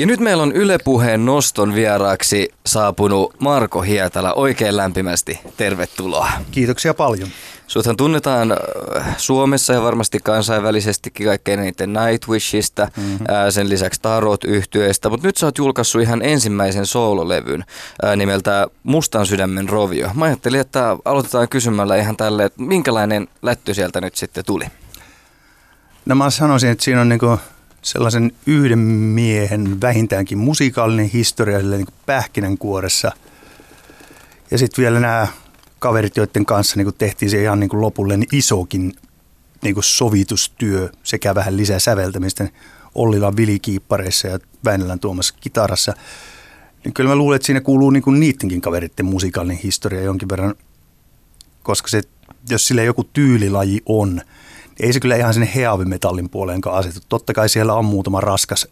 Ja nyt meillä on Yle Puheen noston vieraaksi saapunut Marko Hietala. Oikein lämpimästi tervetuloa. Kiitoksia paljon. Suthan tunnetaan äh, Suomessa ja varmasti kansainvälisestikin kaikkein eniten Nightwishista, mm-hmm. sen lisäksi tarot yhtyeestä mutta nyt sä oot julkaissut ihan ensimmäisen soololevyn nimeltä Mustan sydämen rovio. Mä ajattelin, että aloitetaan kysymällä ihan tälle, että minkälainen lätty sieltä nyt sitten tuli? No mä sanoisin, että siinä on niinku sellaisen yhden miehen vähintäänkin musikaalinen historia niin pähkinänkuoressa. Ja sitten vielä nämä kaverit, joiden kanssa niin tehtiin se ihan niin lopulle niin isokin niin sovitustyö sekä vähän lisää säveltämistä Ollilan vilikiippareissa ja Väinälän tuomassa kitarassa. Niin kyllä mä luulen, että siinä kuuluu niin kuin niidenkin kaveritten musikaalinen historia jonkin verran, koska se, jos sillä joku tyylilaji on, ei se kyllä ihan sinne heavimetallin puoleenkaan asetu. Totta kai siellä on muutama raskas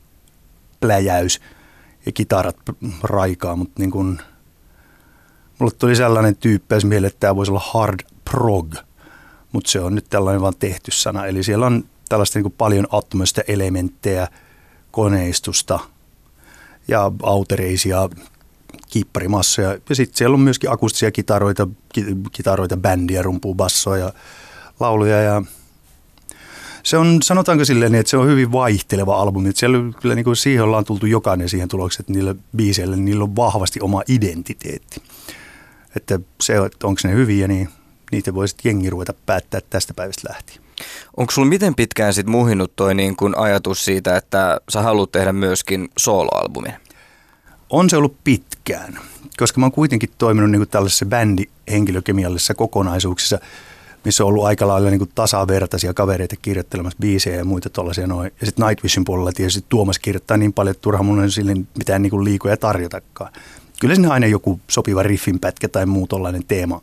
pläjäys ja kitarat raikaa, mutta niin kuin – Mulle tuli sellainen tyyppi mieleen, että tämä voisi olla hard prog, mutta se on nyt tällainen vaan tehty sana. Eli siellä on tällaista niin paljon atmosista elementtejä, koneistusta ja autereisia kiipparimassoja. Ja sitten siellä on myöskin akustisia kitaroita, kitaroita, bändiä, rumpua, bassoa ja lauluja. Ja se on, sanotaanko silleen, että se on hyvin vaihteleva albumi. Että siellä kyllä niin kuin siihen ollaan tultu jokainen siihen tulokseen, että niillä biiseillä niillä on vahvasti oma identiteetti. Että se, että onko ne hyviä, niin niitä voi sitten jengi ruveta päättää tästä päivästä lähtien. Onko sulla miten pitkään sitten muhinnut toi niin kun ajatus siitä, että sä haluat tehdä myöskin soloalbumin? On se ollut pitkään, koska mä oon kuitenkin toiminut niin tällaisessa bändihenkilökemiallisessa kokonaisuuksissa, missä on ollut aika lailla niin tasavertaisia kavereita kirjoittelemassa biisejä ja muita tuollaisia noin. Ja sitten Nightwishin puolella tietysti Tuomas kirjoittaa niin paljon, että turha mun on sille mitään niin liikoja tarjotakaan kyllä sinne aina joku sopiva riffin pätkä tai muu tollainen teema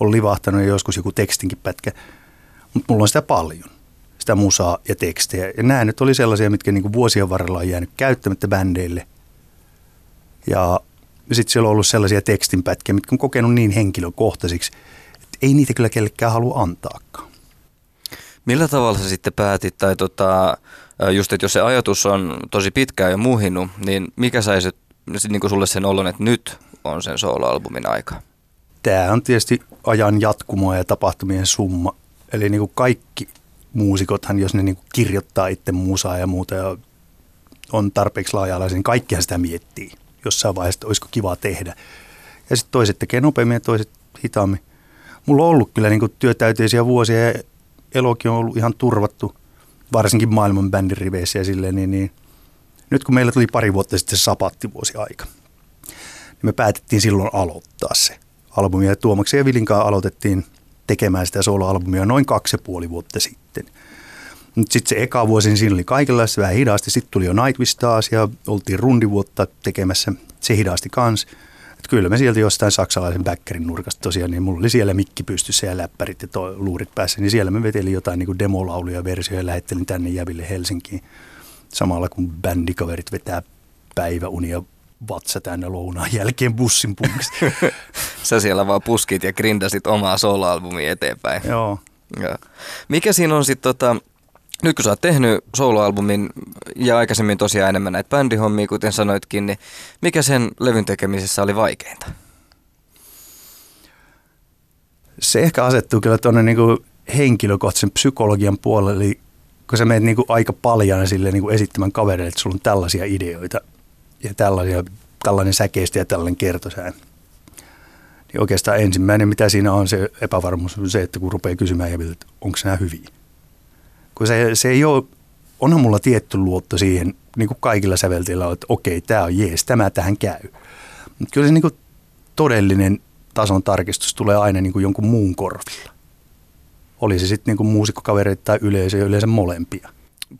on livahtanut ja joskus joku tekstinkin pätkä. Mutta mulla on sitä paljon, sitä musaa ja tekstejä. Ja nämä nyt oli sellaisia, mitkä niinku vuosien varrella on jäänyt käyttämättä bändeille. Ja sitten siellä on ollut sellaisia tekstinpätkiä, mitkä on kokenut niin henkilökohtaisiksi, että ei niitä kyllä kellekään halua antaakaan. Millä tavalla sä sitten päätit, tai tota, just, että jos se ajatus on tosi pitkään jo muhinut, niin mikä saisi niin kuin sulle sen olon, että nyt on sen soloalbumin aika? Tämä on tietysti ajan jatkumoa ja tapahtumien summa. Eli niin kuin kaikki muusikothan, jos ne niin kuin kirjoittaa itse musaa ja muuta ja on tarpeeksi laaja niin kaikkihan sitä miettii jossain vaiheessa, että olisiko kiva tehdä. Ja sitten toiset tekee nopeammin ja toiset hitaammin. Mulla on ollut kyllä niin kuin työtäyteisiä vuosia ja elokin on ollut ihan turvattu, varsinkin maailman bändin riveissä ja silleen, niin, niin – nyt kun meillä tuli pari vuotta sitten se sapattivuosi aika, niin me päätettiin silloin aloittaa se albumi. Ja Tuomaksen ja Vilinkaan aloitettiin tekemään sitä soloalbumia noin kaksi ja puoli vuotta sitten. Mutta sitten se eka vuosi, niin siinä oli kaikenlaista vähän hidasti. Sitten tuli jo Nightwish taas ja oltiin rundivuotta tekemässä. Se hidasti kans. Et kyllä me sieltä jostain saksalaisen backerin nurkasta tosiaan, niin mulla oli siellä mikki pystyssä ja läppärit ja luurit päässä, niin siellä me vetelin jotain niin demolauluja versioja ja lähettelin tänne Jäville Helsinkiin samalla kun bändikaverit vetää päiväunia vatsa täynnä lounaan jälkeen bussin punkista. Sä siellä vaan puskit ja grindasit omaa soloalbumia eteenpäin. Joo. Ja. Mikä siinä on sitten tota, nyt kun sä oot tehnyt soloalbumin ja aikaisemmin tosiaan enemmän näitä bändihommia, kuten sanoitkin, niin mikä sen levyn tekemisessä oli vaikeinta? Se ehkä asettuu kyllä tuonne niinku henkilökohtaisen psykologian puolelle, eli kun sä menet niin kuin aika paljon sille niin kuin esittämään kavereille, että sulla on tällaisia ideoita ja tällaisia, tällainen säkeistä ja tällainen kertosään. Niin oikeastaan ensimmäinen, mitä siinä on se epävarmuus, on se, että kun rupeaa kysymään jäviltä, että onko nämä hyviä. Kun se, se ei ole, onhan mulla tietty luotto siihen, niin kuin kaikilla sävelteillä on, että okei, tämä on jees, tämä tähän käy. Mutta kyllä se niin kuin todellinen tason tarkistus tulee aina niin kuin jonkun muun korvilla oli se sitten niinku muusikkokavereita tai yleisö yleensä molempia.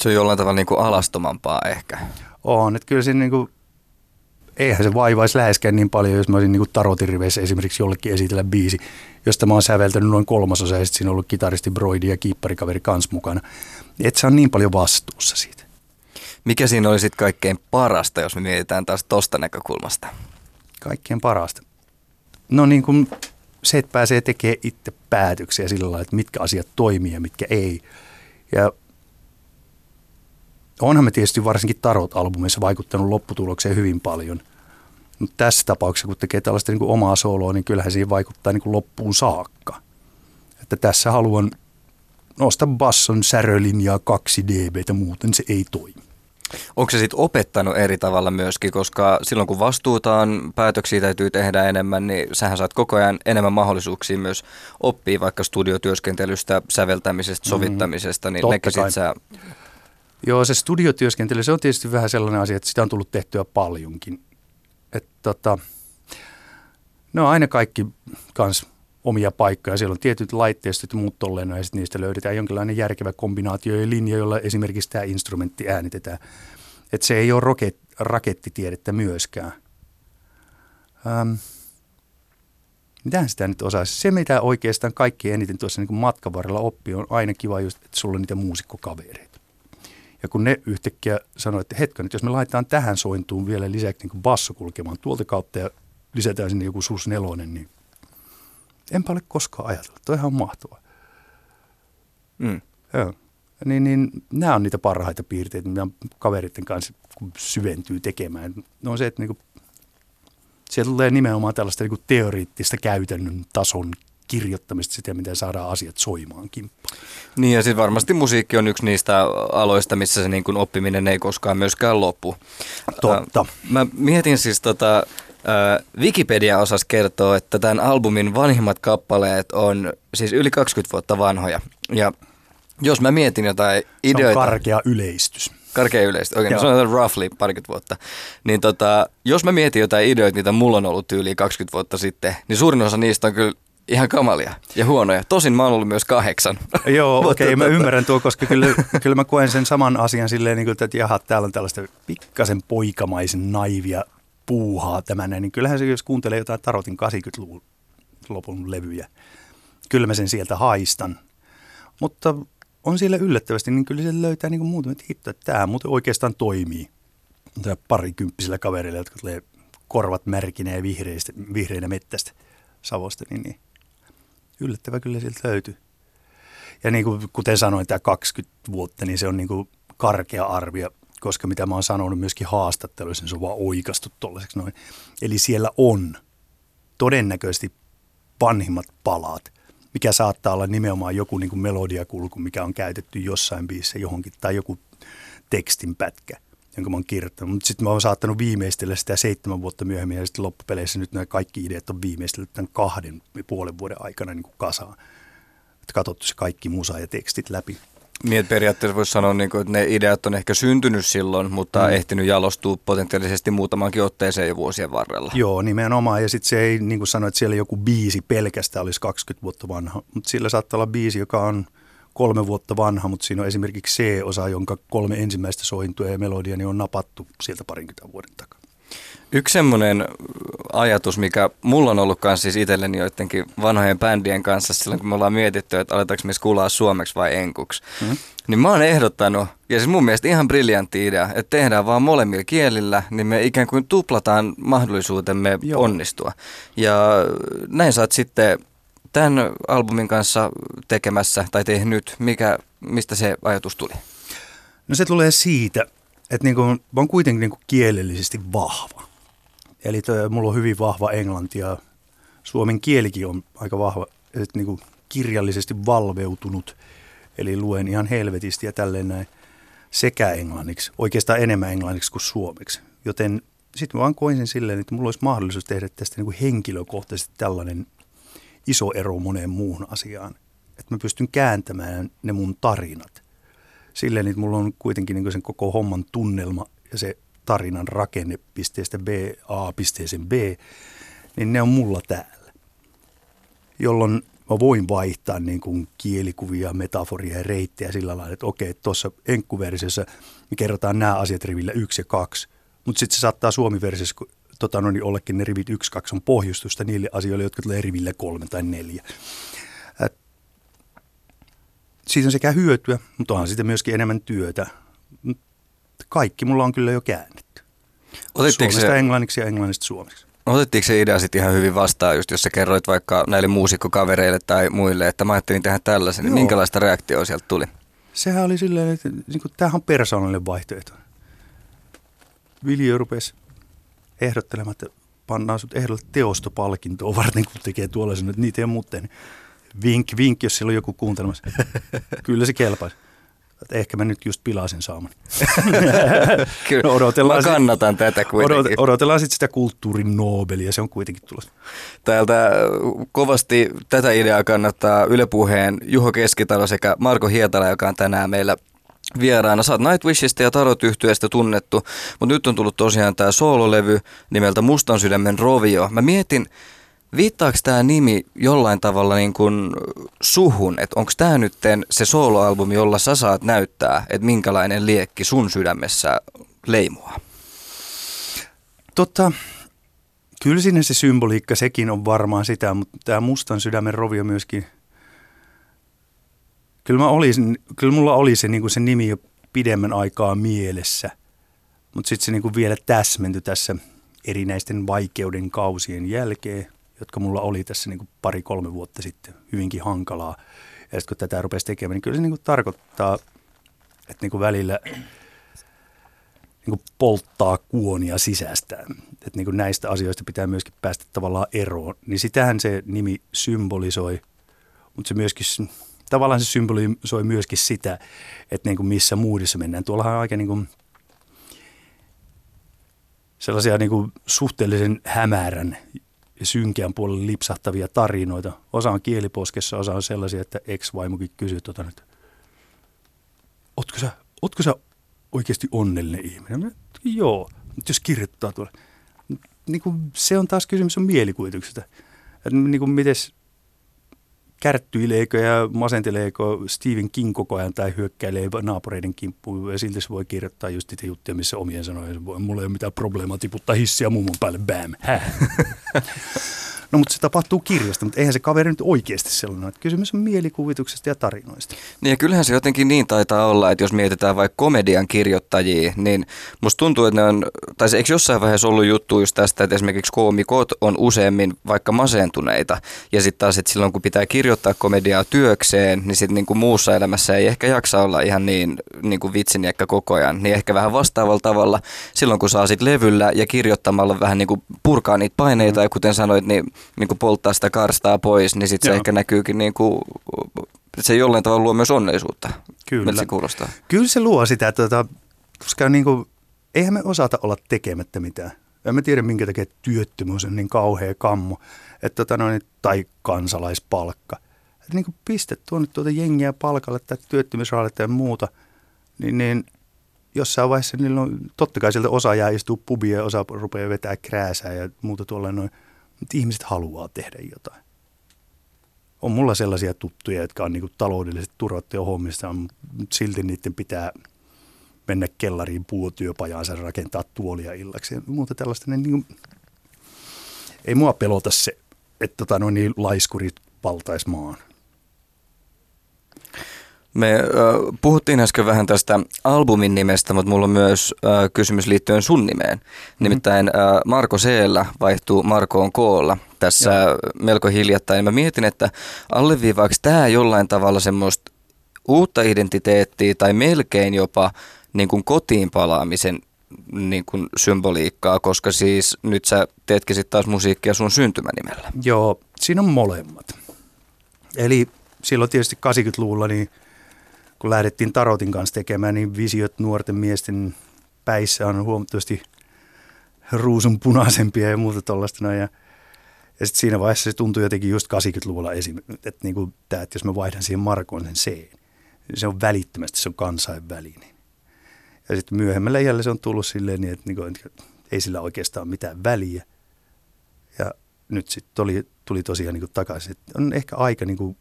Se on jollain tavalla niinku alastomampaa ehkä. On, että kyllä siinä niinku, eihän se vaivaisi läheskään niin paljon, jos mä olisin niinku tarotiriveissä esimerkiksi jollekin esitellä biisi, josta mä oon säveltänyt noin kolmasosa ja sitten siinä on ollut kitaristi Broidi ja kiipparikaveri kans mukana. Et se on niin paljon vastuussa siitä. Mikä siinä oli sitten kaikkein parasta, jos me mietitään taas tosta näkökulmasta? Kaikkein parasta. No niin kuin se, että pääsee tekemään itse päätöksiä sillä lailla, että mitkä asiat toimii ja mitkä ei. Ja onhan me tietysti varsinkin Tarot-albumissa vaikuttanut lopputulokseen hyvin paljon. Mutta tässä tapauksessa, kun tekee tällaista niin kuin omaa soloa, niin kyllähän siihen vaikuttaa niin kuin loppuun saakka. Että tässä haluan nostaa basson särölinjaa 2 dB, muuten se ei toimi. Onko se sitten opettanut eri tavalla myöskin, koska silloin kun vastuutaan, päätöksiä täytyy tehdä enemmän, niin sähän saat koko ajan enemmän mahdollisuuksia myös oppia vaikka studiotyöskentelystä, säveltämisestä, mm-hmm. sovittamisesta, niin näkisit sä... Joo, se studiotyöskentely, se on tietysti vähän sellainen asia, että sitä on tullut tehtyä paljonkin. Että tota, no aina kaikki kans omia paikkoja. Siellä on tietyt laitteistot ja muut tolleen, ja sitten niistä löydetään jonkinlainen järkevä kombinaatio ja linja, jolla esimerkiksi tämä instrumentti äänitetään. Että se ei ole roket, rakettitiedettä myöskään. Ähm, mitähän sitä nyt osaisi? Se, mitä oikeastaan kaikki eniten tuossa niin matkan varrella oppii, on aina kiva just, että sulla on niitä muusikkokavereita. Ja kun ne yhtäkkiä sanoo, että hetken, että jos me laitetaan tähän sointuun vielä lisäksi niin basso kulkemaan tuolta kautta ja lisätään sinne joku sus nelonen, niin enpä ole koskaan ajatellut. Toi ihan mahtavaa. Mm. Joo. Niin, niin, nämä on niitä parhaita piirteitä, mitä kaveritten kanssa syventyy tekemään. No on se, että niinku, sieltä tulee nimenomaan tällaista niinku teoriittista käytännön tason kirjoittamista sitä, miten saadaan asiat soimaan kimppaan. Niin ja sitten varmasti musiikki on yksi niistä aloista, missä se niin kuin oppiminen ei koskaan myöskään loppu. Totta. Mä mietin siis tota, Wikipedia osas kertoo, että tämän albumin vanhimmat kappaleet on siis yli 20 vuotta vanhoja. Ja jos mä mietin jotain ideoita... Se on karkea yleistys. Karkea yleistys, okei, okay, no sanotaan roughly parikymmentä vuotta. Niin tota, jos mä mietin jotain ideoita, mitä mulla on ollut yli 20 vuotta sitten, niin suurin osa niistä on kyllä ihan kamalia ja huonoja. Tosin mä oon ollut myös kahdeksan. Joo, okei, okay, mä tota- ymmärrän tuo, koska kyllä, kyllä mä koen sen saman asian silleen, niin kuin, että jaha, täällä on tällaista pikkasen poikamaisen naivia puuhaa tämän, niin kyllähän se, jos kuuntelee jotain Tarotin 80-luvun lopun levyjä, kyllä mä sen sieltä haistan. Mutta on siellä yllättävästi, niin kyllä se löytää niin muuta, että hitto, että tämä muuten oikeastaan toimii. Tämä parikymppisillä kavereilla, jotka tulee korvat märkinä ja vihreistä, vihreinä mettästä Savosta, niin, niin yllättävä kyllä sieltä löytyy. Ja niin kuin, kuten sanoin, tämä 20 vuotta, niin se on niin kuin karkea arvio koska mitä mä oon sanonut myöskin haastatteluissa, niin se on vaan oikastu noin. Eli siellä on todennäköisesti vanhimmat palat, mikä saattaa olla nimenomaan joku niin kuin melodiakulku, mikä on käytetty jossain biisissä johonkin, tai joku tekstin pätkä, jonka mä oon kirjoittanut. Mutta sitten mä oon saattanut viimeistellä sitä seitsemän vuotta myöhemmin, ja sitten loppupeleissä nyt nämä kaikki ideat on viimeistellyt tämän kahden puolen vuoden aikana niin kuin kasaan. Että katsottu se kaikki musa ja tekstit läpi. Niin, että periaatteessa voisi sanoa, niin kuin, että ne ideat on ehkä syntynyt silloin, mutta mm. ehtinyt jalostua potentiaalisesti muutamankin otteeseen jo vuosien varrella. Joo, nimenomaan. Ja sitten se ei niin kuin sanoa, että siellä joku biisi pelkästään olisi 20 vuotta vanha, mutta sillä saattaa olla biisi, joka on kolme vuotta vanha, mutta siinä on esimerkiksi C-osa, jonka kolme ensimmäistä sointua ja melodia niin on napattu sieltä parinkymmentä vuoden takaa. Yksi semmoinen ajatus, mikä mulla on ollut kanssa siis itselleni joidenkin vanhojen bändien kanssa silloin, kun me ollaan mietitty, että aletaanko me kulaa suomeksi vai enkuksi. Mm. Niin mä oon ehdottanut, ja siis mun mielestä ihan briljantti idea, että tehdään vaan molemmilla kielillä, niin me ikään kuin tuplataan mahdollisuutemme Joo. onnistua. Ja näin saat sitten tämän albumin kanssa tekemässä tai tehnyt, mikä, mistä se ajatus tuli? No se tulee siitä, että niin kuin, mä oon kuitenkin niin kuin kielellisesti vahva. Eli toi, mulla on hyvin vahva englanti ja suomen kielikin on aika vahva, että niin kuin kirjallisesti valveutunut. Eli luen ihan helvetisti ja tälleen näin sekä englanniksi, oikeastaan enemmän englanniksi kuin suomeksi. Joten sitten mä vaan koin sen silleen, että mulla olisi mahdollisuus tehdä tästä niin kuin henkilökohtaisesti tällainen iso ero moneen muuhun asiaan. Että mä pystyn kääntämään ne mun tarinat. Silleen, että mulla on kuitenkin niin sen koko homman tunnelma ja se tarinan rakenne pisteestä B, A pisteeseen B, niin ne on mulla täällä. Jolloin mä voin vaihtaa niin kuin kielikuvia, metaforia ja reittejä sillä lailla, että okei, tuossa enkkuversiossa me kerrotaan nämä asiat rivillä yksi ja kaksi, mutta sitten se saattaa suomi-versiossa tota, no niin ollekin ne rivit yksi, kaksi on pohjustusta niille asioille, jotka tulee rivillä kolme tai neljä. Et, siitä on sekä hyötyä, mutta onhan siitä myöskin enemmän työtä kaikki mulla on kyllä jo käännetty. Otettiinko Suomesta se, englanniksi ja englannista suomeksi. Otettiinko se idea sitten ihan hyvin vastaan, just jos sä kerroit vaikka näille muusikkokavereille tai muille, että mä ajattelin tehdä tällaisen, niin minkälaista reaktioa sieltä tuli? sehän oli silleen, että niin kuin, tämähän on persoonallinen vaihtoehto. Viljö rupesi ehdottelemaan, että pannaan sut ehdolle teostopalkintoa varten, kun tekee tuollaisen, että niitä ei ole muuten. Vink, vink, jos siellä on joku kuuntelemassa. Kyllä se kelpaisi. Että ehkä mä nyt just pilasin saaman. Kyllä, no odotellaan mä kannatan sit, tätä kuitenkin. Odot, odotellaan sitten sitä kulttuurin Nobelia, se on kuitenkin tulossa. Täältä kovasti tätä ideaa kannattaa Yle Puheen Juho Keskitalo sekä Marko Hietala, joka on tänään meillä vieraana. Sä oot Nightwishista ja tarot tunnettu, mutta nyt on tullut tosiaan tämä soololevy nimeltä Mustan sydämen Rovio. Mä mietin, viittaako tämä nimi jollain tavalla niin kuin suhun, että onko tämä nyt se sooloalbumi, jolla sä saat näyttää, että minkälainen liekki sun sydämessä leimua? Totta, kyllä sinne se symboliikka, sekin on varmaan sitä, mutta tämä Mustan sydämen Rovio myöskin – Kyllä, mä olisin, kyllä mulla oli se, niin kuin se nimi jo pidemmän aikaa mielessä, mutta sitten se niin kuin vielä täsmentyi tässä erinäisten vaikeuden kausien jälkeen, jotka mulla oli tässä niin kuin pari-kolme vuotta sitten hyvinkin hankalaa. Ja sitten kun tätä rupesi tekemään, niin kyllä se niin kuin tarkoittaa, että niin kuin välillä niin kuin polttaa kuonia sisästä. Että niin kuin näistä asioista pitää myöskin päästä tavallaan eroon. Niin sitähän se nimi symbolisoi, mutta se myöskin tavallaan se symbolisoi myöskin sitä, että niin kuin missä muudissa mennään. Tuollahan on aika niin kuin sellaisia niin kuin suhteellisen hämärän ja synkeän puolelle lipsahtavia tarinoita. Osa on kieliposkessa, osa on sellaisia, että ex-vaimokin kysyy tuota nyt, ootko sä, ootko sä oikeasti onnellinen ihminen? Mä, Joo, mutta jos kirjoittaa tuolla. Niin kuin se on taas kysymys on mielikuvituksesta. Niin kuin mites, kärttyileekö ja masenteleeko Stephen King koko ajan tai hyökkäilee naapureiden kimppuun? Ja silti se voi kirjoittaa just niitä juttuja, missä omien sanojen voi, mulla ei ole mitään probleemaa tiputtaa hissiä mummon päälle, bam, No mutta se tapahtuu kirjasta, mutta eihän se kaveri nyt oikeasti sellainen. Että kysymys on mielikuvituksesta ja tarinoista. Niin ja kyllähän se jotenkin niin taitaa olla, että jos mietitään vaikka komedian kirjoittajia, niin musta tuntuu, että ne on, tai se eikö jossain vaiheessa ollut juttu just tästä, että esimerkiksi koomikot on useammin vaikka masentuneita. Ja sitten taas, että silloin kun pitää kirjoittaa komediaa työkseen, niin sitten niin muussa elämässä ei ehkä jaksa olla ihan niin, niin kuin vitsiniekkä koko ajan. Niin ehkä vähän vastaavalla tavalla silloin kun saa sitten levyllä ja kirjoittamalla vähän niin kuin purkaa niitä paineita mm. ja kuten sanoit, niin niin kuin polttaa sitä karstaa pois, niin sitten se ehkä näkyykin, niin kuin, se jollain tavalla luo myös onnellisuutta. Kyllä. se kuulostaa? Kyllä se luo sitä, tuota, koska niin kuin, eihän me osata olla tekemättä mitään. En mä tiedä, minkä takia työttömyys on niin kauhea kammo, että, tota noin, tai kansalaispalkka. Että niin kuin pistet tuonne tuota jengiä palkalle tai työttömyysrahalle ja muuta, niin, niin jossain vaiheessa niillä on, totta kai sieltä osa jää istuu pubia ja osa rupeaa vetää krääsää ja muuta tuolla noin – mutta ihmiset haluaa tehdä jotain. On mulla sellaisia tuttuja, jotka on niinku taloudellisesti turvattuja hommissa, mutta silti niiden pitää mennä kellariin puutyöpajaansa rakentaa tuolia illaksi ja muuta tällaista. Niin niinku, ei mua pelota se, että tota, noin niin laiskurit valtais maan. Me äh, puhuttiin äsken vähän tästä albumin nimestä, mutta mulla on myös äh, kysymys liittyen sun nimeen. Mm-hmm. Nimittäin äh, Marko Seellä vaihtuu Markoon Koolla tässä Joo. melko hiljattain. Mä mietin, että alleviivaako tämä jollain tavalla semmoista uutta identiteettiä tai melkein jopa niin kuin kotiin palaamisen niin kuin symboliikkaa, koska siis nyt sä teetkin sitten taas musiikkia sun syntymänimellä. Joo, siinä on molemmat. Eli silloin tietysti 80-luvulla niin – kun lähdettiin Tarotin kanssa tekemään, niin visiot nuorten miesten päissä on huomattavasti ruusun punaisempia ja muuta tuollaista. Ja, ja sitten siinä vaiheessa se tuntui jotenkin just 80-luvulla esim. Että, niin kuin tämä, että jos mä vaihdan siihen Markoon sen C, niin se on välittömästi, se on kansainvälinen. Ja sitten myöhemmällä jälleen se on tullut silleen, niin että, niin kuin, että ei sillä oikeastaan mitään väliä. Ja nyt sitten tuli, tuli tosiaan niin kuin takaisin, että on ehkä aika niin kuin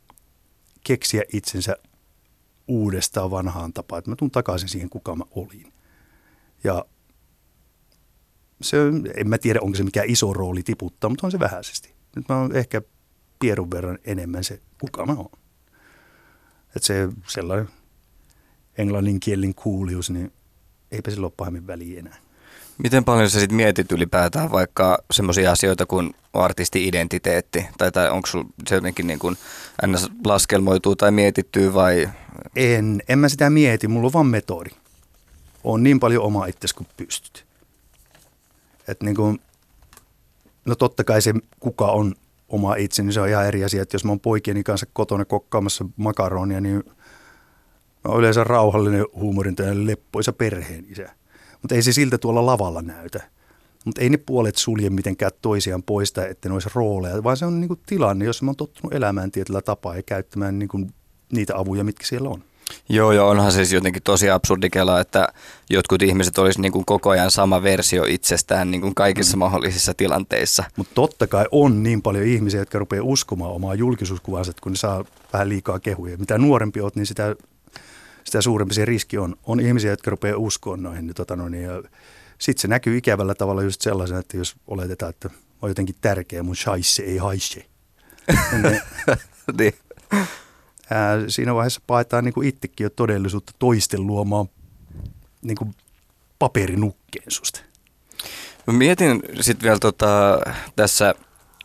keksiä itsensä uudestaan vanhaan tapaan, että mä tuun takaisin siihen, kuka mä olin. Ja se, en mä tiedä, onko se mikä iso rooli tiputtaa, mutta on se vähäisesti. Nyt mä oon ehkä pierun verran enemmän se, kuka mä oon. Että se sellainen englanninkielinen kuulius, niin eipä sillä ole pahemmin väliä enää. Miten paljon sä sit mietit ylipäätään vaikka semmoisia asioita kuin artisti-identiteetti? Tai, tai onko se jotenkin niin kuin ns. laskelmoituu tai mietittyy vai? En, en mä sitä mieti, mulla on vaan metodi. On niin paljon oma itsesi kuin pystyt. Et niin kuin, no totta kai se, kuka on oma itse, niin se on ihan eri asia. Että jos mä oon poikieni kanssa kotona kokkaamassa makaronia, niin mä oon yleensä rauhallinen, huumorintainen, leppoisa perheen isä. Mutta ei se siltä tuolla lavalla näytä. Mutta ei ne puolet sulje mitenkään toisiaan poista, että ne olisi rooleja, vaan se on niinku tilanne, jos mä oon tottunut elämään tietyllä tapaa ja käyttämään niinku niitä avuja, mitkä siellä on. Joo, joo, onhan se siis jotenkin tosi absurdi kela, että jotkut ihmiset olisi niin kuin koko ajan sama versio itsestään niin kuin kaikissa mm. mahdollisissa tilanteissa. Mutta totta kai on niin paljon ihmisiä, jotka rupeaa uskomaan omaa julkisuuskuvansa, kun ne saa vähän liikaa kehuja. Mitä nuorempi olet, niin sitä, sitä suurempi se riski on. On ihmisiä, jotka rupeaa uskoon noihin. Niin, tota, no, niin, sitten se näkyy ikävällä tavalla just sellaisena, että jos oletetaan, että on jotenkin tärkeä, mun shaisse ei haisse. niin. ää, siinä vaiheessa paetaan niin kuin itsekin jo todellisuutta toisten luomaan niin kuin paperinukkeen susta. Mä mietin sitten vielä tota, tässä,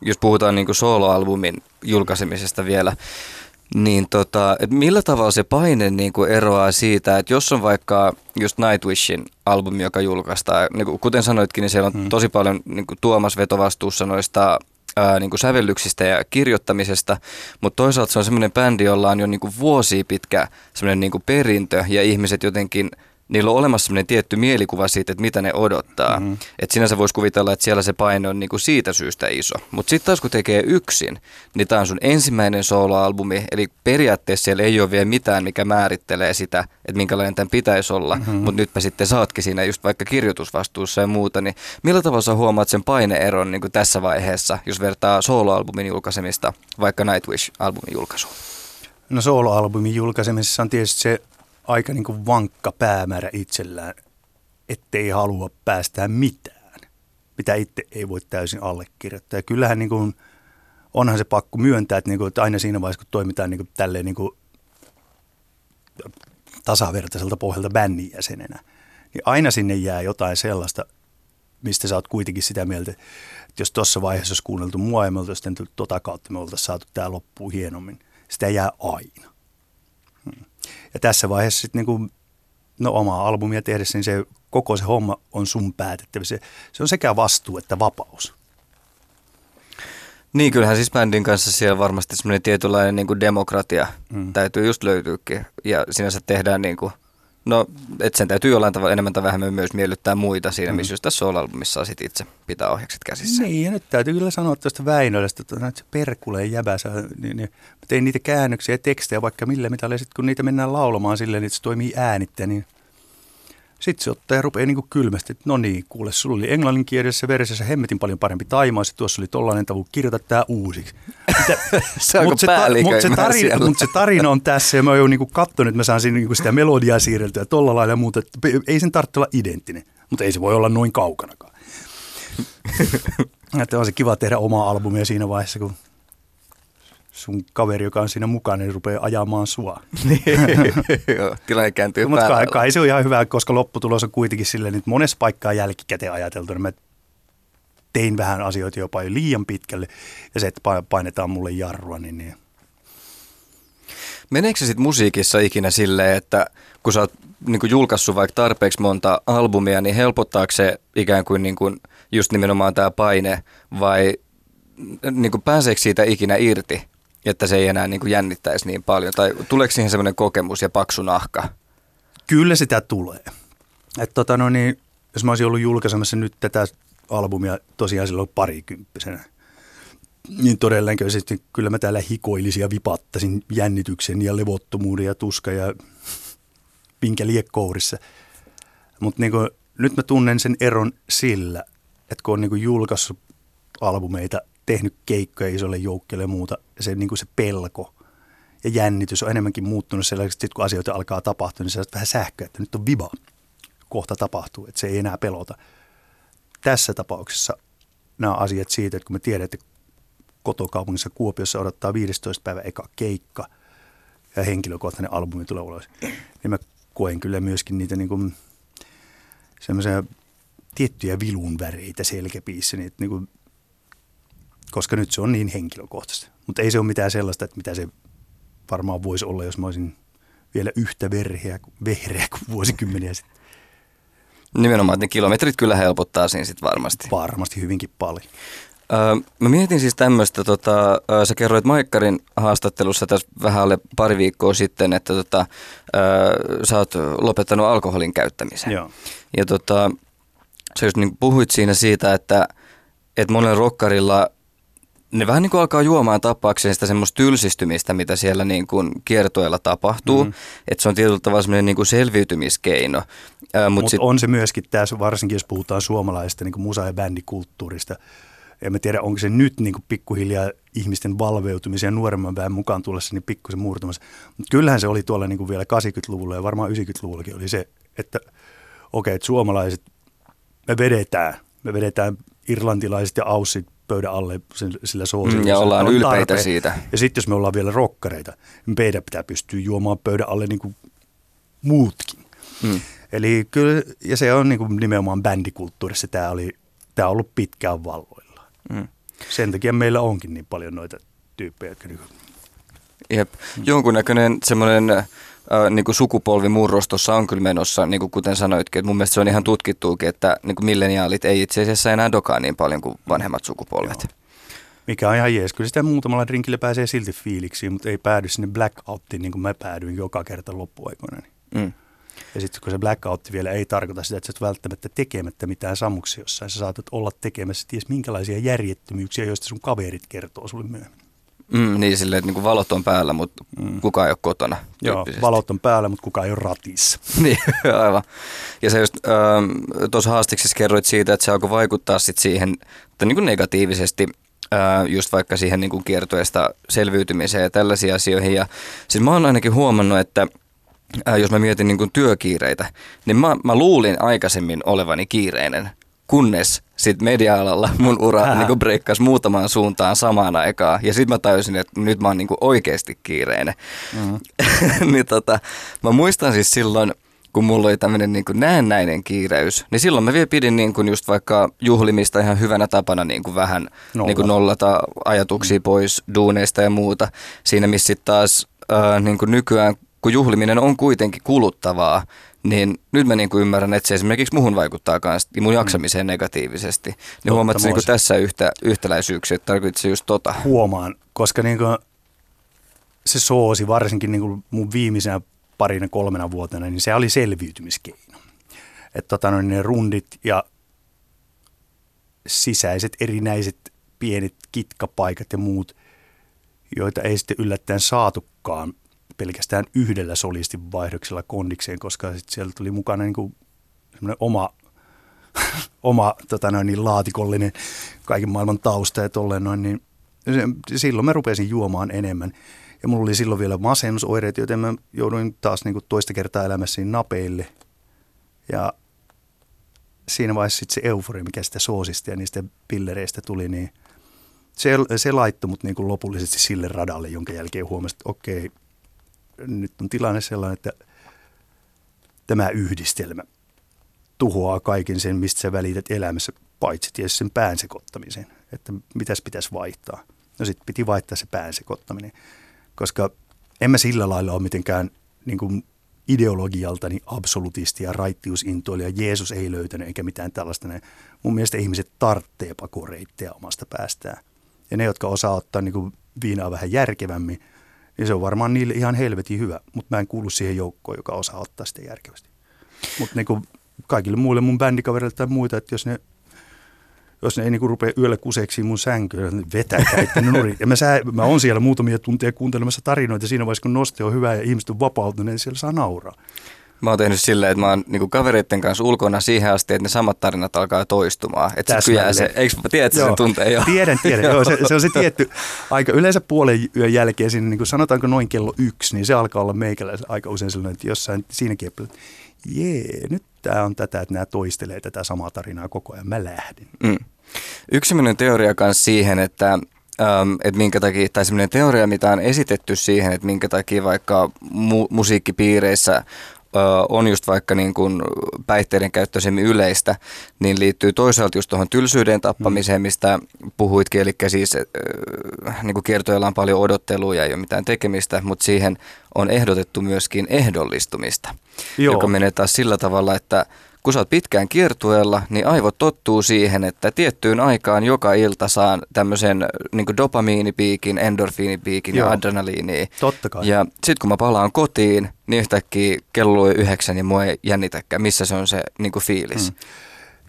jos puhutaan niin soloalbumin julkaisemisesta vielä, niin tota, et millä tavalla se paine niin kuin eroaa siitä, että jos on vaikka just Nightwishin albumi, joka julkaistaan, niin kuin, kuten sanoitkin, niin siellä on hmm. tosi paljon niin kuin Tuomas vetovastuussa noista ää, niin kuin sävellyksistä ja kirjoittamisesta, mutta toisaalta se on semmoinen bändi, jolla on jo niin kuin vuosia pitkä semmoinen niin kuin perintö ja ihmiset jotenkin – niillä on olemassa sellainen tietty mielikuva siitä, että mitä ne odottaa. Mm-hmm. Että sinänsä voisi kuvitella, että siellä se paine on niinku siitä syystä iso. Mutta sitten taas kun tekee yksin, niin tämä on sun ensimmäinen soloalbumi, eli periaatteessa siellä ei ole vielä mitään, mikä määrittelee sitä, että minkälainen tämän pitäisi olla. Mm-hmm. Mutta nyt mä sitten saatkin siinä just vaikka kirjoitusvastuussa ja muuta, niin millä tavalla sä huomaat sen paineeron niin tässä vaiheessa, jos vertaa soloalbumin julkaisemista vaikka Nightwish-albumin julkaisuun? No soloalbumin julkaisemisessa on tietysti se aika niin kuin vankka päämäärä itsellään, ettei halua päästää mitään, mitä itse ei voi täysin allekirjoittaa. Ja kyllähän niin kuin, onhan se pakko myöntää, että, niin kuin, että aina siinä vaiheessa, kun toimitaan niin kuin, tälleen niin kuin, tasavertaiselta pohjalta bändin jäsenenä, niin aina sinne jää jotain sellaista, mistä sä oot kuitenkin sitä mieltä, että jos tuossa vaiheessa olisi kuunneltu mua ja me oltaisiin tota kautta me oltaisiin saatu tämä loppuun hienommin, sitä jää aina. Ja tässä vaiheessa sitten niin kuin, no omaa albumia tehdessä, niin se koko se homma on sun päätettävissä. Se, se on sekä vastuu että vapaus. Niin, kyllähän siis bändin kanssa siellä varmasti semmoinen tietynlainen niin kuin demokratia mm. täytyy just löytyykin. Ja sinänsä tehdään niin kuin – No, että sen täytyy jollain tavalla enemmän tai vähemmän myös miellyttää muita siinä, mm. missä just tässä soul-albumissa sit itse pitää ohjakset käsissä. Niin, ja nyt täytyy kyllä sanoa tuosta Väinölästä, että se perkuleen jäbäsä, niin, niin, mä tein niitä käännöksiä ja tekstejä vaikka millä ja sitten kun niitä mennään laulamaan silleen, että se toimii äänittä, niin sitten se ottaa ja rupeaa niin kylmästi, että no niin, kuule, sulla oli englanninkielisessä versiossa hemmetin paljon parempi taimaus, ja tuossa oli tollainen tavu, kirjoita tämä uusiksi. se on Mutta se, ta- mut se, tarina, mut se tarina on tässä, ja mä oon niin katsonut, että mä saan siinä niin sitä melodiaa siirreltyä tolla lailla ja muuta. Että ei sen tarvitse olla identtinen, mutta ei se voi olla noin kaukanakaan. että on se kiva tehdä omaa albumia siinä vaiheessa, kun sun kaveri, joka on siinä mukana, niin rupeaa ajamaan sua. Niin. tilanne kääntyy Mutta kai, kai, se on ihan hyvä, koska lopputulos on kuitenkin silleen, että monessa paikkaa jälkikäteen ajateltu, niin mä tein vähän asioita jopa jo liian pitkälle, ja se, että painetaan mulle jarrua, niin, niin. Meneekö se sitten musiikissa ikinä silleen, että kun sä oot niin kuin julkaissut vaikka tarpeeksi monta albumia, niin helpottaako se ikään kuin, niin kuin just nimenomaan tämä paine, vai niin kuin pääseekö siitä ikinä irti? Että se ei enää niin kuin jännittäisi niin paljon? Tai tuleeko siihen semmoinen kokemus ja paksu nahka? Kyllä sitä tulee. Et tota no niin, jos mä olisin ollut julkaisemassa nyt tätä albumia tosiaan silloin parikymppisenä, niin todennäköisesti kyllä mä täällä hikoilisin ja vipattasin jännityksen ja levottomuuden ja tuska ja pinkä liekkourissa. Mutta niin nyt mä tunnen sen eron sillä, että kun on niin julkaissut albumeita tehnyt keikkoja isolle joukkeelle ja muuta, se, niin kuin se pelko ja jännitys on enemmänkin muuttunut sellaiseksi, että kun asioita alkaa tapahtua, niin se on vähän sähköä, että nyt on viva, kohta tapahtuu, että se ei enää pelota. Tässä tapauksessa nämä asiat siitä, että kun me tiedän, että kotokaupungissa Kuopiossa odottaa 15 päivä eka keikka ja henkilökohtainen albumi tulee ulos, niin mä koen kyllä myöskin niitä niin kuin semmoisia tiettyjä vilun väreitä selkäpiissä, niin, niin kuin, koska nyt se on niin henkilökohtaista. Mutta ei se ole mitään sellaista, että mitä se varmaan voisi olla, jos mä olisin vielä yhtä verheä, vehreä kuin vuosikymmeniä sitten. Nimenomaan, että ne kilometrit kyllä helpottaa siinä sitten varmasti. Varmasti hyvinkin paljon. Öö, mä mietin siis tämmöistä, tota, öö, sä kerroit Maikkarin haastattelussa tässä vähän alle pari viikkoa sitten, että tota, öö, sä oot lopettanut alkoholin käyttämisen. Joo. Ja tota, sä just niin puhuit siinä siitä, että, että monella rokkarilla ne vähän niin kuin alkaa juomaan tapaakseen sitä semmoista tylsistymistä, mitä siellä niin kuin kiertoilla tapahtuu. Mm-hmm. Että se on tietyllä tavalla semmoinen niin kuin selviytymiskeino. Mutta Mut sit... on se myöskin tässä, varsinkin jos puhutaan suomalaisesta niin kuin musa- ja bändikulttuurista. En mä tiedä, onko se nyt niin kuin pikkuhiljaa ihmisten valveutumisen ja nuoremman väen mukaan tullessa niin pikkusen murtumassa. Mutta kyllähän se oli tuolla niin kuin vielä 80-luvulla ja varmaan 90-luvullakin oli se, että okei, okay, että suomalaiset, me vedetään, me vedetään irlantilaiset ja aussit pöydän alle sillä soosilla. Mm, ja ollaan on ylpeitä tarpeen. siitä. Ja sitten jos me ollaan vielä rokkareita, niin meidän pitää pystyä juomaan pöydän alle niin kuin muutkin. Mm. Eli kyllä, ja se on niin kuin nimenomaan bändikulttuurissa, tämä, oli, tämä on ollut pitkään valloilla. Mm. Sen takia meillä onkin niin paljon noita tyyppejä, jotka niin Jep. Jonkunnäköinen semmoinen niin kuin sukupolvimurros tuossa on kyllä menossa, niin kuin kuten sanoitkin. Että mun mielestä se on ihan tutkittuukin, että niin kuin milleniaalit ei itse asiassa enää dokaa niin paljon kuin vanhemmat sukupolvet. Joo. Mikä on ihan jees. Kyllä sitä muutamalla drinkillä pääsee silti fiiliksiin, mutta ei päädy sinne blackouttiin niin kuin mä päädyin joka kerta loppuaikoina. Mm. Ja sitten kun se blackout vielä ei tarkoita sitä, että sä et välttämättä tekemättä mitään sammuksia jossain. Sä saatat olla tekemässä ties minkälaisia järjettömyyksiä, joista sun kaverit kertoo sulle myöhemmin. Mm, niin silleen, että niin valot on päällä, mutta mm. kukaan ei ole kotona. Joo, valot on päällä, mutta kukaan ei ole ratissa. niin, aivan. Ja se just ähm, tuossa haastiksessa kerroit siitä, että se alkoi vaikuttaa sit siihen että niin kuin negatiivisesti äh, just vaikka siihen niin kuin kiertoesta selviytymiseen ja tällaisiin asioihin. Ja siis mä oon ainakin huomannut, että äh, jos mä mietin niin kuin työkiireitä, niin mä, mä luulin aikaisemmin olevani kiireinen, kunnes sitten media-alalla mun ura niin breikkasi muutamaan suuntaan samaan aikaan. Ja sitten mä tajusin, että nyt mä oon niin oikeasti kiireinen. Mm-hmm. niin tota, mä muistan siis silloin, kun mulla oli tämmöinen niin näennäinen kiireys, niin silloin mä vielä pidin niin kuin just vaikka juhlimista ihan hyvänä tapana niin kuin vähän Nolla. niin kuin nollata ajatuksia mm. pois duuneista ja muuta. Siinä missä sitten taas äh, niin kuin nykyään, kun juhliminen on kuitenkin kuluttavaa, niin nyt mä niinku ymmärrän, että se esimerkiksi muhun vaikuttaa myös mun jaksamiseen negatiivisesti. Niin Totta, huomaat niinku tässä yhtä, yhtäläisyyksiä, että tarkoitit se just tota? Huomaan, koska niinku se soosi varsinkin niinku mun viimeisenä parina kolmena vuotena, niin se oli selviytymiskeino. Että tota, no, ne rundit ja sisäiset erinäiset pienet kitkapaikat ja muut, joita ei sitten yllättäen saatukaan pelkästään yhdellä solistin vaihdoksella kondikseen, koska sit siellä tuli mukana niin kuin oma, oma tota noin, niin laatikollinen kaiken maailman tausta ja tolleen noin, niin silloin mä rupesin juomaan enemmän. Ja mulla oli silloin vielä masennusoireet, joten mä jouduin taas niin kuin toista kertaa elämässäni napeille. Ja siinä vaiheessa sitten se eufori, mikä sitä soosista ja niistä pillereistä tuli, niin se, se laittoi mut niin kuin lopullisesti sille radalle, jonka jälkeen huomasin, että okei, nyt on tilanne sellainen, että tämä yhdistelmä tuhoaa kaiken sen, mistä sä välität elämässä, paitsi tietysti sen pään sekoittamisen, että mitäs pitäisi vaihtaa. No sitten piti vaihtaa se pään sekoittaminen, koska en mä sillä lailla ole mitenkään niin kuin ideologialtani absolutisti ja raittiusintoilija. Jeesus ei löytänyt eikä mitään tällaista. Mun mielestä ihmiset tarttee pakoreitteja omasta päästään. Ja ne, jotka osaa ottaa niin kuin viinaa vähän järkevämmin – niin se on varmaan niille ihan helvetin hyvä, mutta mä en kuulu siihen joukkoon, joka osaa ottaa sitä järkevästi. Mutta niin kaikille muille mun bändikavereille tai muita, että jos ne jos ne ei niinku rupea yöllä kuseeksi mun sänkyyn, niin vetäkää itse nurin. Ja mä, sä, mä oon siellä muutamia tunteja kuuntelemassa tarinoita siinä vaiheessa, kun noste on hyvä ja ihmiset on vapautuneet, niin siellä saa nauraa. Mä oon tehnyt silleen, että mä oon niinku kavereiden kanssa ulkona siihen asti, että ne samat tarinat alkaa toistumaan. Että se jää se, eikö tiedät sen tunteen jo? Tiedän, tiedän. joo, se, se, on se tietty, aika yleensä puolen yön jälkeen, siinä, niin kuin sanotaanko noin kello yksi, niin se alkaa olla meikäläisen aika usein sellainen, että jossain siinäkin, että jee, nyt tämä on tätä, että nämä toistelee tätä samaa tarinaa koko ajan, mä lähden. Mm. Yksi teoria kanssa siihen, että Um, että minkä takia, tai semmoinen teoria, mitä on esitetty siihen, että minkä takia vaikka mu- musiikkipiireissä on just vaikka niin kuin päihteiden käyttö yleistä, niin liittyy toisaalta just tuohon tylsyyden tappamiseen, mm. mistä puhuitkin, eli siis niin kuin kiertoilla on paljon odottelua ja ei ole mitään tekemistä, mutta siihen on ehdotettu myöskin ehdollistumista, Joo. joka menee taas sillä tavalla, että kun sä oot pitkään kiertueella, niin aivot tottuu siihen, että tiettyyn aikaan joka ilta saan tämmöisen niin dopamiinipiikin, endorfiinipiikin Joo. ja adrenaliiniin. Totta kai. Ja sitten kun mä palaan kotiin, niin yhtäkkiä kello on yhdeksän ja mua ei jännitäkään, missä se on se niin fiilis. Mm.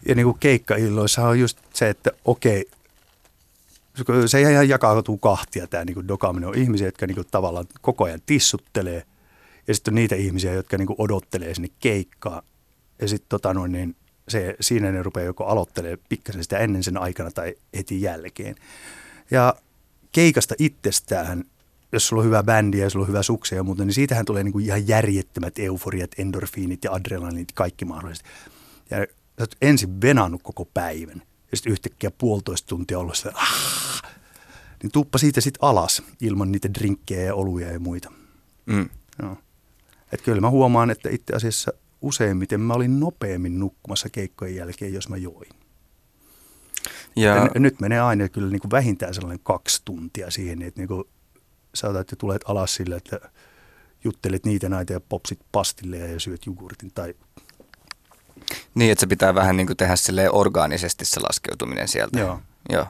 Ja niin kuin keikkailloissa on just se, että okei, se ihan jakautuu kahtia tämä niin dokaaminen. On ihmisiä, jotka niin kuin tavallaan koko ajan tissuttelee ja sitten on niitä ihmisiä, jotka niin kuin odottelee sinne keikkaan ja sitten tota noin, niin se, siinä ne rupeaa joko aloittelee pikkasen sitä ennen sen aikana tai heti jälkeen. Ja keikasta itsestään, jos sulla on hyvä bändi ja sulla on hyvä sukse ja muuta, niin siitähän tulee niinku ihan järjettömät euforiat, endorfiinit ja adrenalinit, kaikki mahdollisesti. Ja sä oot ensin venannut koko päivän ja sitten yhtäkkiä puolitoista tuntia ollut sitä, ah, niin tuppa siitä sitten alas ilman niitä drinkkejä ja oluja ja muita. Mm. No. Et kyllä mä huomaan, että itse asiassa – useimmiten mä olin nopeammin nukkumassa keikkojen jälkeen, jos mä join. Ja... Ja nyt menee aina kyllä niin kuin vähintään sellainen kaksi tuntia siihen, että niin kuin sä otat ja tulet alas sille, että juttelet niitä näitä ja popsit pastille ja syöt jogurtin tai niin, että se pitää vähän niin kuin tehdä sille orgaanisesti se laskeutuminen sieltä. Joo. Joo.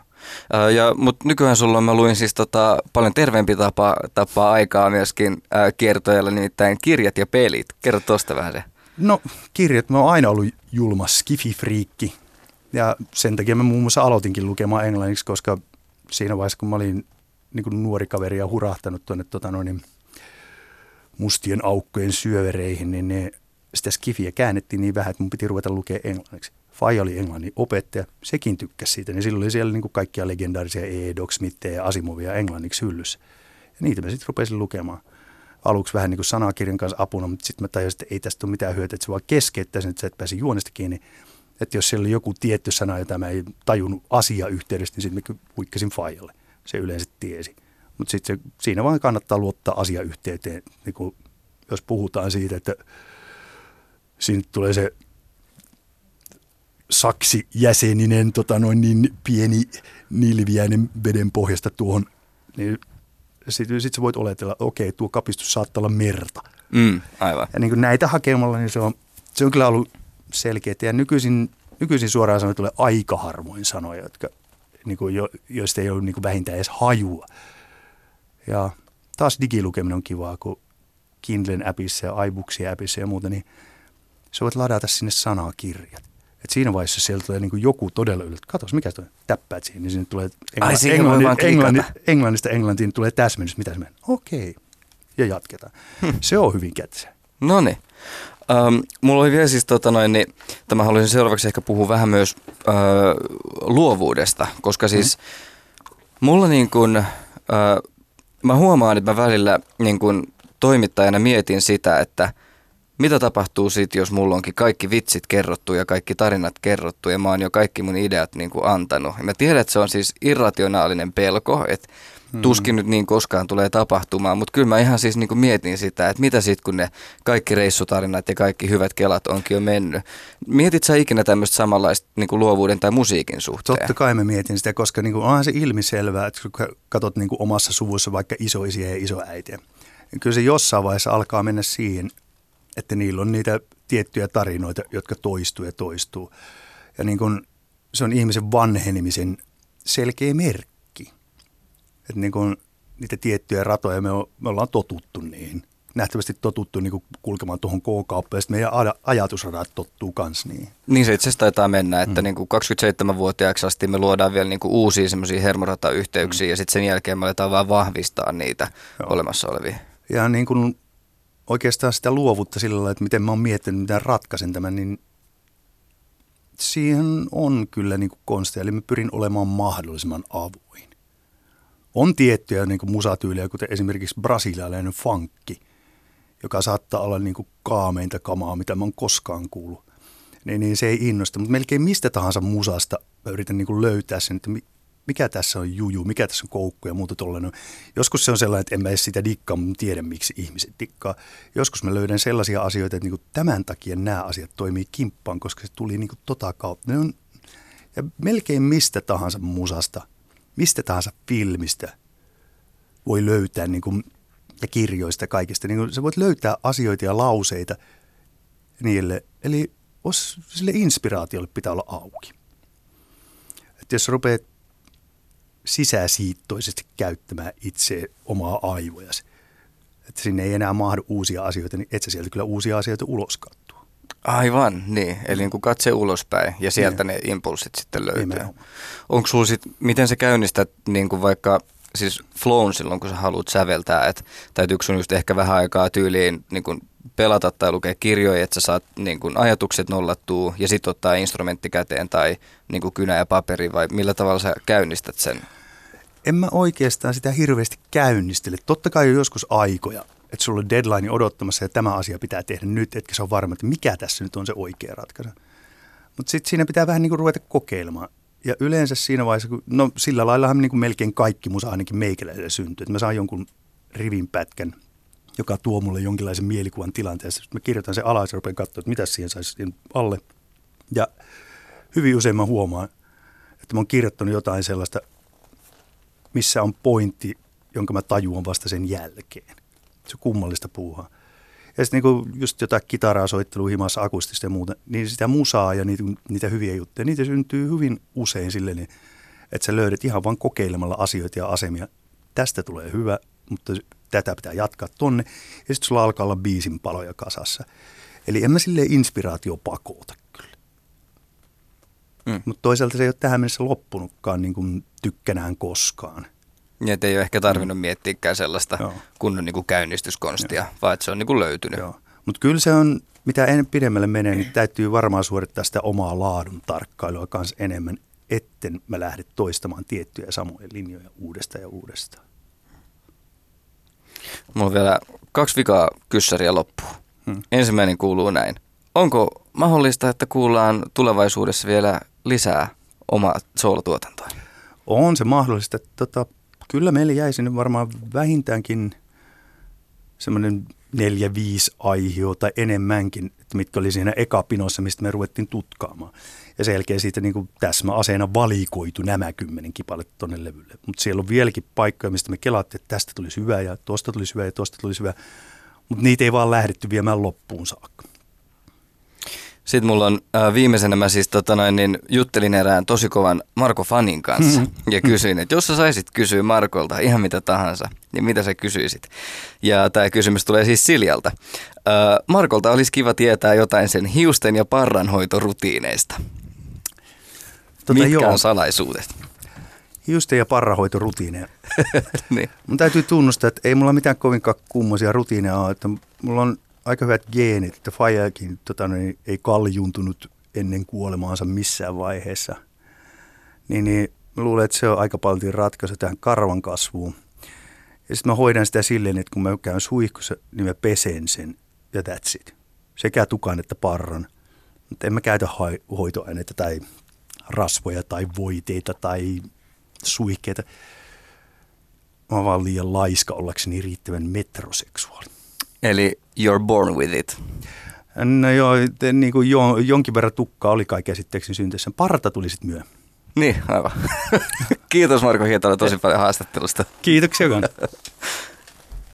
Ja, Mutta nykyään sulla mä luin siis tota, paljon terveempi tapa, tapa aikaa myöskin ää, kiertojalla, nimittäin kirjat ja pelit. Kerro tuosta vähän se. No kirjat, mä oon aina ollut julma skifi-friikki. Ja sen takia mä muun muassa aloitinkin lukemaan englanniksi, koska siinä vaiheessa, kun mä olin niin kuin nuori kaveri ja hurahtanut tuonne tota noin, mustien aukkojen syövereihin, niin ne, sitä skifiä käännettiin niin vähän, että mun piti ruveta lukea englanniksi. Faija oli englannin opettaja, sekin tykkäsi siitä, niin silloin oli siellä niin kuin kaikkia legendaarisia E. Doc ja Asimovia englanniksi hyllyssä. Ja niitä mä sitten rupesin lukemaan aluksi vähän niin kuin sanakirjan kanssa apuna, mutta sitten mä tajusin, että ei tästä ole mitään hyötyä, että se vaan keskeyttää sen, että sä et pääse juonesta kiinni. Että jos siellä oli joku tietty sana, jota mä en tajunnut asiayhteydestä, niin sitten mä huikkasin faijalle. Se yleensä tiesi. Mutta sitten siinä vaan kannattaa luottaa asiayhteyteen, niin kuin jos puhutaan siitä, että siinä tulee se saksi jäseninen tota noin niin pieni nilviäinen veden pohjasta tuohon, niin sitten sit sä voit oletella, että okei, tuo kapistus saattaa olla merta. Mm, aivan. Ja niin kuin näitä hakemalla, niin se on, se on kyllä ollut selkeää. Ja nykyisin, nykyisin suoraan sanoen tulee aika harvoin sanoja, jotka, niin kuin jo, joista ei ole niin kuin vähintään edes hajua. Ja taas digilukeminen on kivaa, kun Kindlen appissa ja iBooksia appissa ja muuta, niin sä voit ladata sinne sanakirjat. Et siinä vaiheessa sieltä tulee niin joku todella yllättä. Katos, mikä toi täppäät siihen, niin sinne tulee engla- Ai, englanni, englanni, englannista englantiin tulee täsmennys, mitä se menee. Okei, okay. ja jatketaan. Hmm. Se on hyvin kätse. No niin. Um, mulla oli vielä siis, tota noin, niin, tämä haluaisin seuraavaksi ehkä puhua vähän myös uh, luovuudesta, koska siis hmm. mulla niin kuin, uh, mä huomaan, että mä välillä niin kuin toimittajana mietin sitä, että – mitä tapahtuu sitten, jos mulla onkin kaikki vitsit kerrottu ja kaikki tarinat kerrottu ja mä oon jo kaikki mun ideat niin kuin antanut. Ja mä tiedän, että se on siis irrationaalinen pelko, että hmm. tuskin nyt niin koskaan tulee tapahtumaan, mutta kyllä mä ihan siis niin kuin mietin sitä, että mitä sitten kun ne kaikki reissutarinat ja kaikki hyvät kelat onkin jo mennyt. Mietit sä ikinä tämmöistä samanlaista niin kuin luovuuden tai musiikin suhteen? Totta kai mä mietin sitä, koska niin kuin onhan se ilmiselvää, että kun katsot niin kuin omassa suvussa vaikka isoisiä ja isoäitiä, niin kyllä se jossain vaiheessa alkaa mennä siihen että niillä on niitä tiettyjä tarinoita, jotka toistuu ja toistuu. Ja niin kun, se on ihmisen vanhenemisen selkeä merkki. Että niin kun, niitä tiettyjä ratoja me, on, me ollaan totuttu niihin. Nähtävästi totuttu niin kulkemaan tuohon K-kauppaan, ja sitten meidän ajatusradat tottuu myös niin. Niin se itse asiassa taitaa mennä, että mm. niin kuin 27-vuotiaaksi asti me luodaan vielä niin kuin uusia semmoisia hermoratayhteyksiä, mm. ja sitten sen jälkeen me aletaan vaan vahvistaa niitä Joo. olemassa olevia. Ja niin kuin oikeastaan sitä luovuutta sillä lailla, että miten mä oon miettinyt, miten ratkaisen tämän, niin siihen on kyllä niin konsteja. Eli mä pyrin olemaan mahdollisimman avoin. On tiettyjä niin musatyylejä, kuten esimerkiksi brasilialainen funkki, joka saattaa olla niin kuin kaameinta kamaa, mitä mä oon koskaan kuullut. Niin, niin se ei innosta, mutta melkein mistä tahansa musasta mä yritän niin kuin löytää sen, että mikä tässä on juju, mikä tässä on koukku ja muuta tollainen. Joskus se on sellainen, että en mä edes sitä dikkaa, mutta tiedä miksi ihmiset dikkaa. Joskus mä löydän sellaisia asioita, että niin tämän takia nämä asiat toimii kimppaan, koska se tuli niin tota kautta. Ne on, ja melkein mistä tahansa musasta, mistä tahansa filmistä voi löytää niin kuin, ja kirjoista kaikista. Niin kuin, sä voit löytää asioita ja lauseita niille. Eli os, sille inspiraatiolle pitää olla auki. Että jos rupeat sisäsiittoisesti käyttämään itse omaa aivojasi, että sinne ei enää mahdu uusia asioita, niin et sä sieltä kyllä uusia asioita ulos kattua. Aivan, niin. Eli niin kuin katse ulospäin ja sieltä niin. ne impulssit sitten löytää. Onko sulla sit, miten sä käynnistät niin kuin vaikka siis flown silloin, kun sä haluat säveltää, että täytyykö sun just ehkä vähän aikaa tyyliin niin kuin pelata tai lukea kirjoja, että sä saat niin kuin ajatukset nollattua ja sitten ottaa instrumentti käteen tai niin kuin kynä ja paperi vai millä tavalla sä käynnistät sen? En mä oikeastaan sitä hirveästi käynnistele. Totta kai on joskus aikoja, että sulla on deadline odottamassa ja tämä asia pitää tehdä nyt, etkä se on varma, että mikä tässä nyt on se oikea ratkaisu. Mutta sitten siinä pitää vähän niin kuin ruveta kokeilemaan. Ja yleensä siinä vaiheessa, kun, no sillä laillahan niin kuin melkein kaikki musa ainakin meikäläiselle syntyy. Että mä saan jonkun rivin pätkän – joka tuo mulle jonkinlaisen mielikuvan tilanteessa. Sitten mä kirjoitan sen alas ja rupean katsoa, että mitä siihen saisi alle. Ja hyvin usein mä huomaan, että mä oon kirjoittanut jotain sellaista, missä on pointti, jonka mä tajuan vasta sen jälkeen. Se on kummallista puuhaa. Ja sitten niinku just jotain kitaraa soittelua himassa akustista ja muuta, niin sitä musaa ja niitä, niitä hyviä juttuja, niitä syntyy hyvin usein silleen, että sä löydät ihan vain kokeilemalla asioita ja asemia. Tästä tulee hyvä, mutta tätä pitää jatkaa tonne. Ja sitten sulla alkaa olla biisin paloja kasassa. Eli en mä sille inspiraatio pakota kyllä. Mm. Mutta toisaalta se ei ole tähän mennessä loppunutkaan niin kuin tykkänään koskaan. Niin, että ei ole ehkä tarvinnut mm. miettiäkään sellaista Joo. kunnon niin kuin käynnistyskonstia, Joo. vaan että se on niin kuin löytynyt. Mutta kyllä se on, mitä en pidemmälle menee, niin täytyy varmaan suorittaa sitä omaa laadun tarkkailua kanssa enemmän, etten mä lähde toistamaan tiettyjä samoja linjoja uudestaan ja uudestaan. Mulla on vielä kaksi vikaa kyssäriä loppuun. Hmm. Ensimmäinen kuuluu näin. Onko mahdollista, että kuullaan tulevaisuudessa vielä lisää omaa soolotuotantoa? On se mahdollista. Tota, kyllä meille jäi sinne varmaan vähintäänkin semmoinen neljä, viisi aihiota enemmänkin, mitkä oli siinä ekapinossa, mistä me ruvettiin tutkaamaan. Ja sen jälkeen siitä niin kuin täsmäaseena valikoitu nämä kymmenen kipaletta tuonne levylle. Mutta siellä on vieläkin paikkoja, mistä me kelattiin, että tästä tulisi hyvä ja tuosta tulisi hyvä ja tuosta tulisi hyvä. Mutta niitä ei vaan lähdetty viemään loppuun saakka. Sitten mulla on äh, viimeisenä mä siis tota noin, niin juttelin erään tosi kovan Marko Fanin kanssa mm-hmm. ja kysyin, että jos sä saisit kysyä Markolta ihan mitä tahansa, niin mitä sä kysyisit? Ja tämä kysymys tulee siis Siljalta. Äh, Markolta olisi kiva tietää jotain sen hiusten ja parranhoitorutiineista. Tota, Mitkä joo. on salaisuudet? Hiusten ja parranhoitorutiineja. niin. Mun täytyy tunnustaa, että ei mulla mitään kovinkaan kummoisia rutiineja ole. Että mulla on aika hyvät geenit, että Fajakin tota, niin, ei kaljuntunut ennen kuolemaansa missään vaiheessa. Niin, niin luulen, että se on aika paljon ratkaisu tähän karvan kasvuun. Ja sitten mä hoidan sitä silleen, että kun mä käyn suihkussa, niin mä pesen sen ja that's it. Sekä tukan että parran. Mutta en mä käytä hoitoaineita tai rasvoja tai voiteita tai suihkeita. Mä oon vaan liian laiska ollakseni riittävän metroseksuaali. Eli you're born with it. No joo, te, niin kuin jo, jonkin verran tukkaa oli kai käsitteeksi syntyessä. Parta tuli sitten myöhemmin. Niin, aivan. Kiitos Marko Hietala tosi paljon haastattelusta. Kiitoksia.